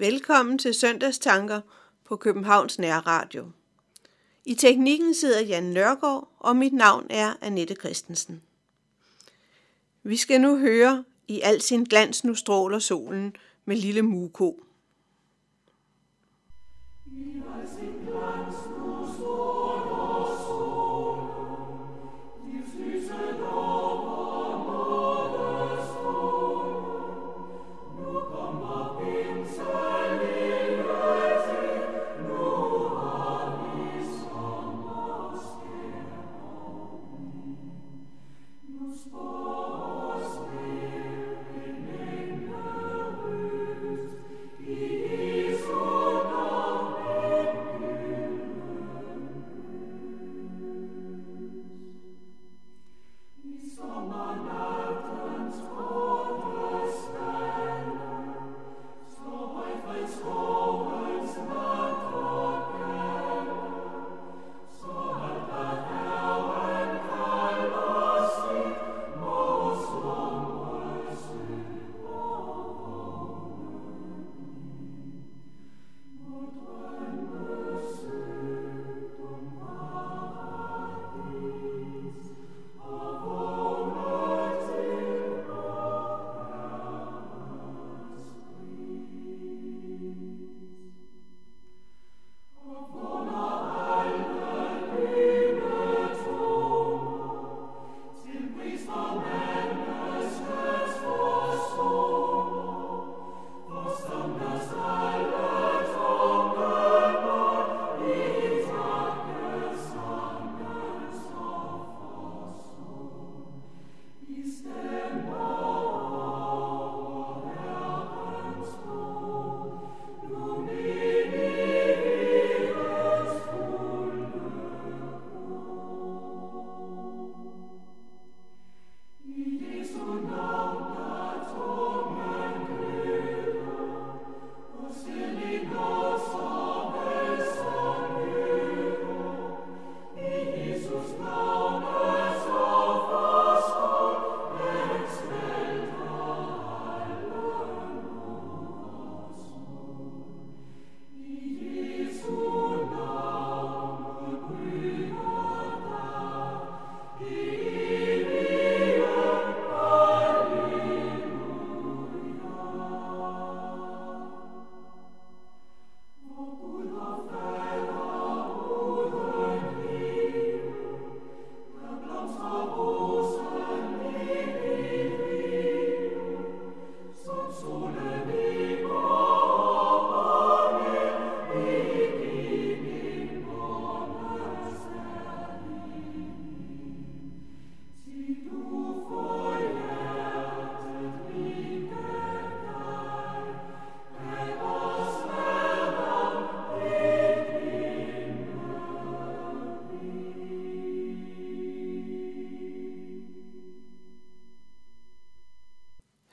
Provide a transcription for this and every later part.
Velkommen til Søndagstanker på Københavns Nærradio. I teknikken sidder Jan Nørgaard, og mit navn er Annette Christensen. Vi skal nu høre I al sin glans nu stråler solen med lille Muko. I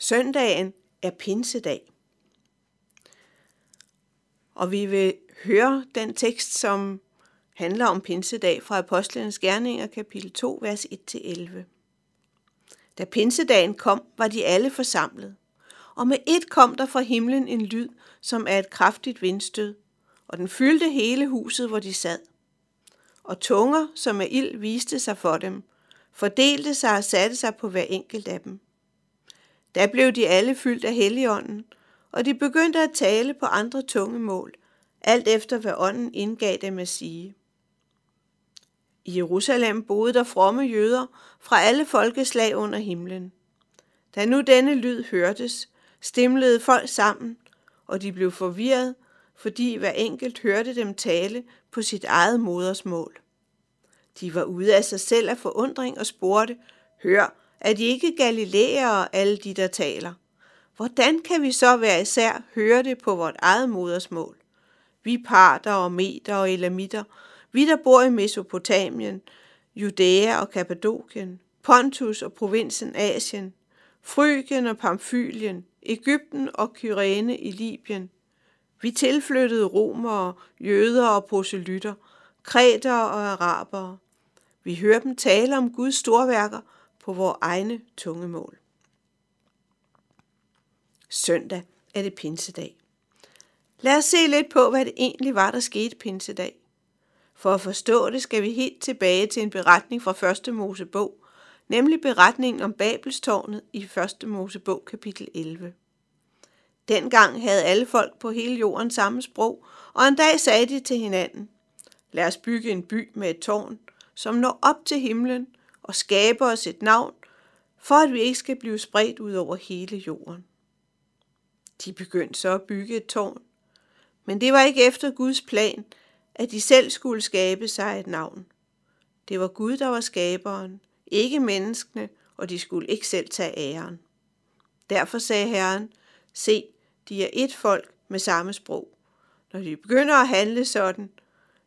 Søndagen er pinsedag. Og vi vil høre den tekst, som handler om pinsedag fra Apostlenes Gerninger, kapitel 2, vers 1-11. Da pinsedagen kom, var de alle forsamlet, og med et kom der fra himlen en lyd, som er et kraftigt vindstød, og den fyldte hele huset, hvor de sad. Og tunger, som er ild, viste sig for dem, fordelte sig og satte sig på hver enkelt af dem. Da blev de alle fyldt af Helligånden, og de begyndte at tale på andre tunge mål, alt efter hvad ånden indgav dem at sige. I Jerusalem boede der fromme jøder fra alle folkeslag under himlen. Da nu denne lyd hørtes, stemlede folk sammen, og de blev forvirret, fordi hver enkelt hørte dem tale på sit eget modersmål. De var ude af sig selv af forundring og spurgte, Hør, er de ikke galilæere, alle de, der taler? Hvordan kan vi så være især høre det på vort eget modersmål? Vi parter og meter og elamitter, vi der bor i Mesopotamien, Judæa og Kappadokien, Pontus og provinsen Asien, Frygien og Pamfylien, Ægypten og Kyrene i Libyen. Vi tilflyttede romere, jøder og proselytter, kreter og arabere. Vi hører dem tale om Guds storværker – på vores egne tungemål. Søndag er det pinsedag. Lad os se lidt på, hvad det egentlig var, der skete pinsedag. For at forstå det, skal vi helt tilbage til en beretning fra første Mosebog, nemlig beretningen om Babelstårnet i første Mosebog kapitel 11. Dengang havde alle folk på hele jorden samme sprog, og en dag sagde de til hinanden, lad os bygge en by med et tårn, som når op til himlen og skabe os et navn, for at vi ikke skal blive spredt ud over hele jorden. De begyndte så at bygge et tårn, men det var ikke efter Guds plan, at de selv skulle skabe sig et navn. Det var Gud, der var skaberen, ikke menneskene, og de skulle ikke selv tage æren. Derfor sagde Herren, se, de er et folk med samme sprog. Når de begynder at handle sådan,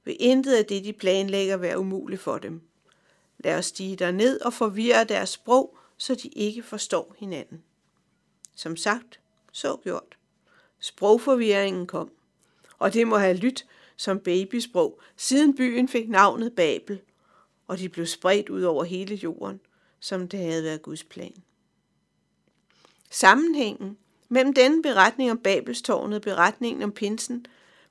vil intet af det, de planlægger, være umuligt for dem. Lad os stige ned og forvirre deres sprog, så de ikke forstår hinanden. Som sagt, så gjort. Sprogforvirringen kom, og det må have lyttet som babysprog, siden byen fik navnet Babel, og de blev spredt ud over hele jorden, som det havde været Guds plan. Sammenhængen mellem denne beretning om Babelstårnet og beretningen om pinsen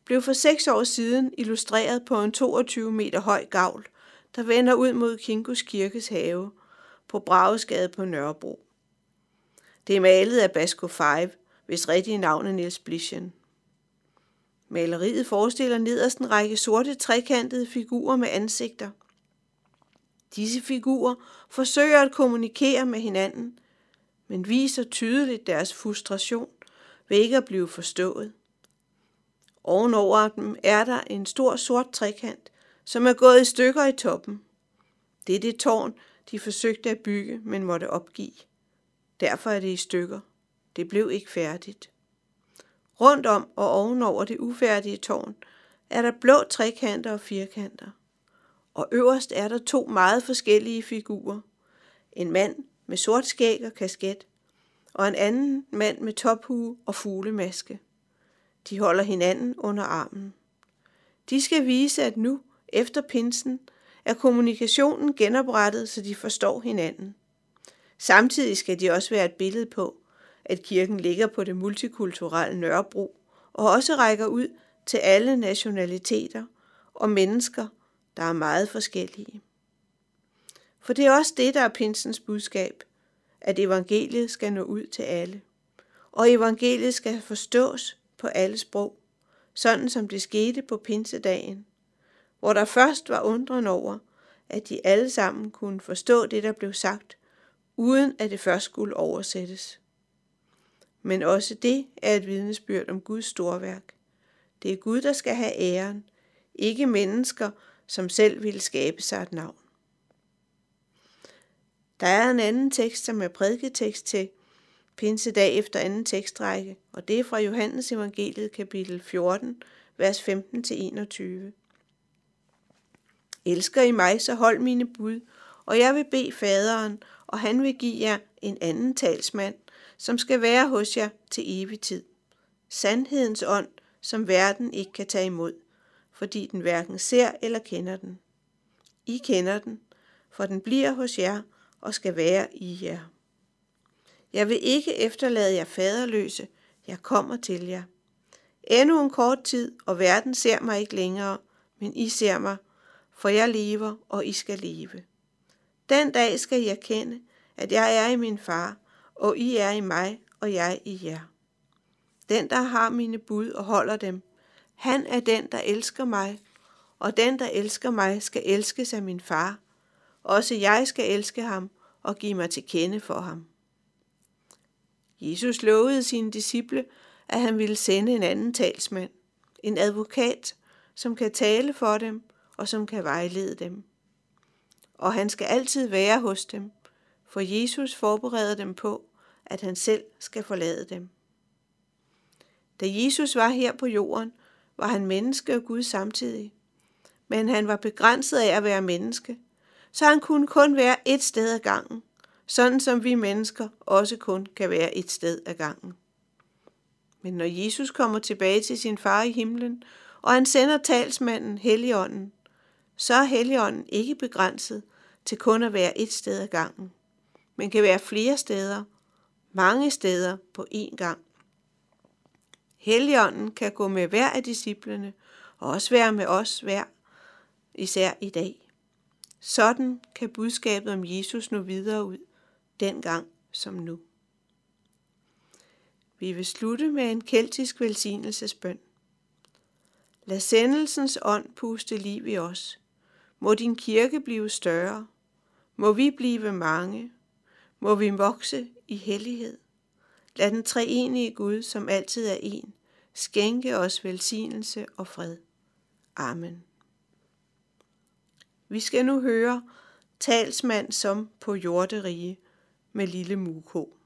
blev for seks år siden illustreret på en 22 meter høj gavl, der vender ud mod Kinkus Kirkes have på Bragesgade på Nørrebro. Det er malet af Basco 5, hvis rigtige navn er Niels Blischen. Maleriet forestiller nederst en række sorte trekantede figurer med ansigter. Disse figurer forsøger at kommunikere med hinanden, men viser tydeligt deres frustration ved ikke at blive forstået. Ovenover dem er der en stor sort trekant, som er gået i stykker i toppen. Det er det tårn, de forsøgte at bygge, men måtte opgive. Derfor er det i stykker. Det blev ikke færdigt. Rundt om og ovenover det ufærdige tårn er der blå trekanter og firkanter. Og øverst er der to meget forskellige figurer. En mand med sort skæg og kasket, og en anden mand med tophue og fuglemaske. De holder hinanden under armen. De skal vise, at nu, efter pinsen, er kommunikationen genoprettet, så de forstår hinanden. Samtidig skal de også være et billede på, at kirken ligger på det multikulturelle Nørrebro og også rækker ud til alle nationaliteter og mennesker, der er meget forskellige. For det er også det, der er pinsens budskab, at evangeliet skal nå ud til alle. Og evangeliet skal forstås på alle sprog, sådan som det skete på pinsedagen, hvor der først var undren over, at de alle sammen kunne forstå det, der blev sagt, uden at det først skulle oversættes. Men også det er et vidnesbyrd om Guds storværk. Det er Gud, der skal have æren, ikke mennesker, som selv ville skabe sig et navn. Der er en anden tekst, som er prædiketekst til pinsedag efter anden tekstrække, og det er fra Johannes evangeliet kapitel 14, vers 15-21. Elsker I mig, så hold mine bud, og jeg vil bede faderen, og han vil give jer en anden talsmand, som skal være hos jer til evig tid. Sandhedens ånd, som verden ikke kan tage imod, fordi den hverken ser eller kender den. I kender den, for den bliver hos jer og skal være i jer. Jeg vil ikke efterlade jer faderløse, jeg kommer til jer. Endnu en kort tid, og verden ser mig ikke længere, men I ser mig, for jeg lever, og I skal leve. Den dag skal I erkende, at jeg er i min far, og I er i mig, og jeg i jer. Den, der har mine bud og holder dem, han er den, der elsker mig, og den, der elsker mig, skal elskes af min far. Også jeg skal elske ham og give mig til kende for ham. Jesus lovede sine disciple, at han ville sende en anden talsmand, en advokat, som kan tale for dem og som kan vejlede dem. Og han skal altid være hos dem, for Jesus forbereder dem på, at han selv skal forlade dem. Da Jesus var her på jorden, var han menneske og Gud samtidig. Men han var begrænset af at være menneske, så han kunne kun være et sted ad gangen, sådan som vi mennesker også kun kan være et sted ad gangen. Men når Jesus kommer tilbage til sin far i himlen, og han sender talsmanden Helligånden, så er Helligånden ikke begrænset til kun at være et sted ad gangen, men kan være flere steder mange steder på én gang. Helligånden kan gå med hver af disciplene, og også være med os hver, især i dag. Sådan kan budskabet om Jesus nå videre ud, dengang som nu. Vi vil slutte med en keltisk velsignelsesbøn. Lad sendelsens ånd puste liv i os. Må din kirke blive større. Må vi blive mange. Må vi vokse i hellighed. Lad den treenige Gud, som altid er en, skænke os velsignelse og fred. Amen. Vi skal nu høre talsmand som på jorderige med lille Mukko.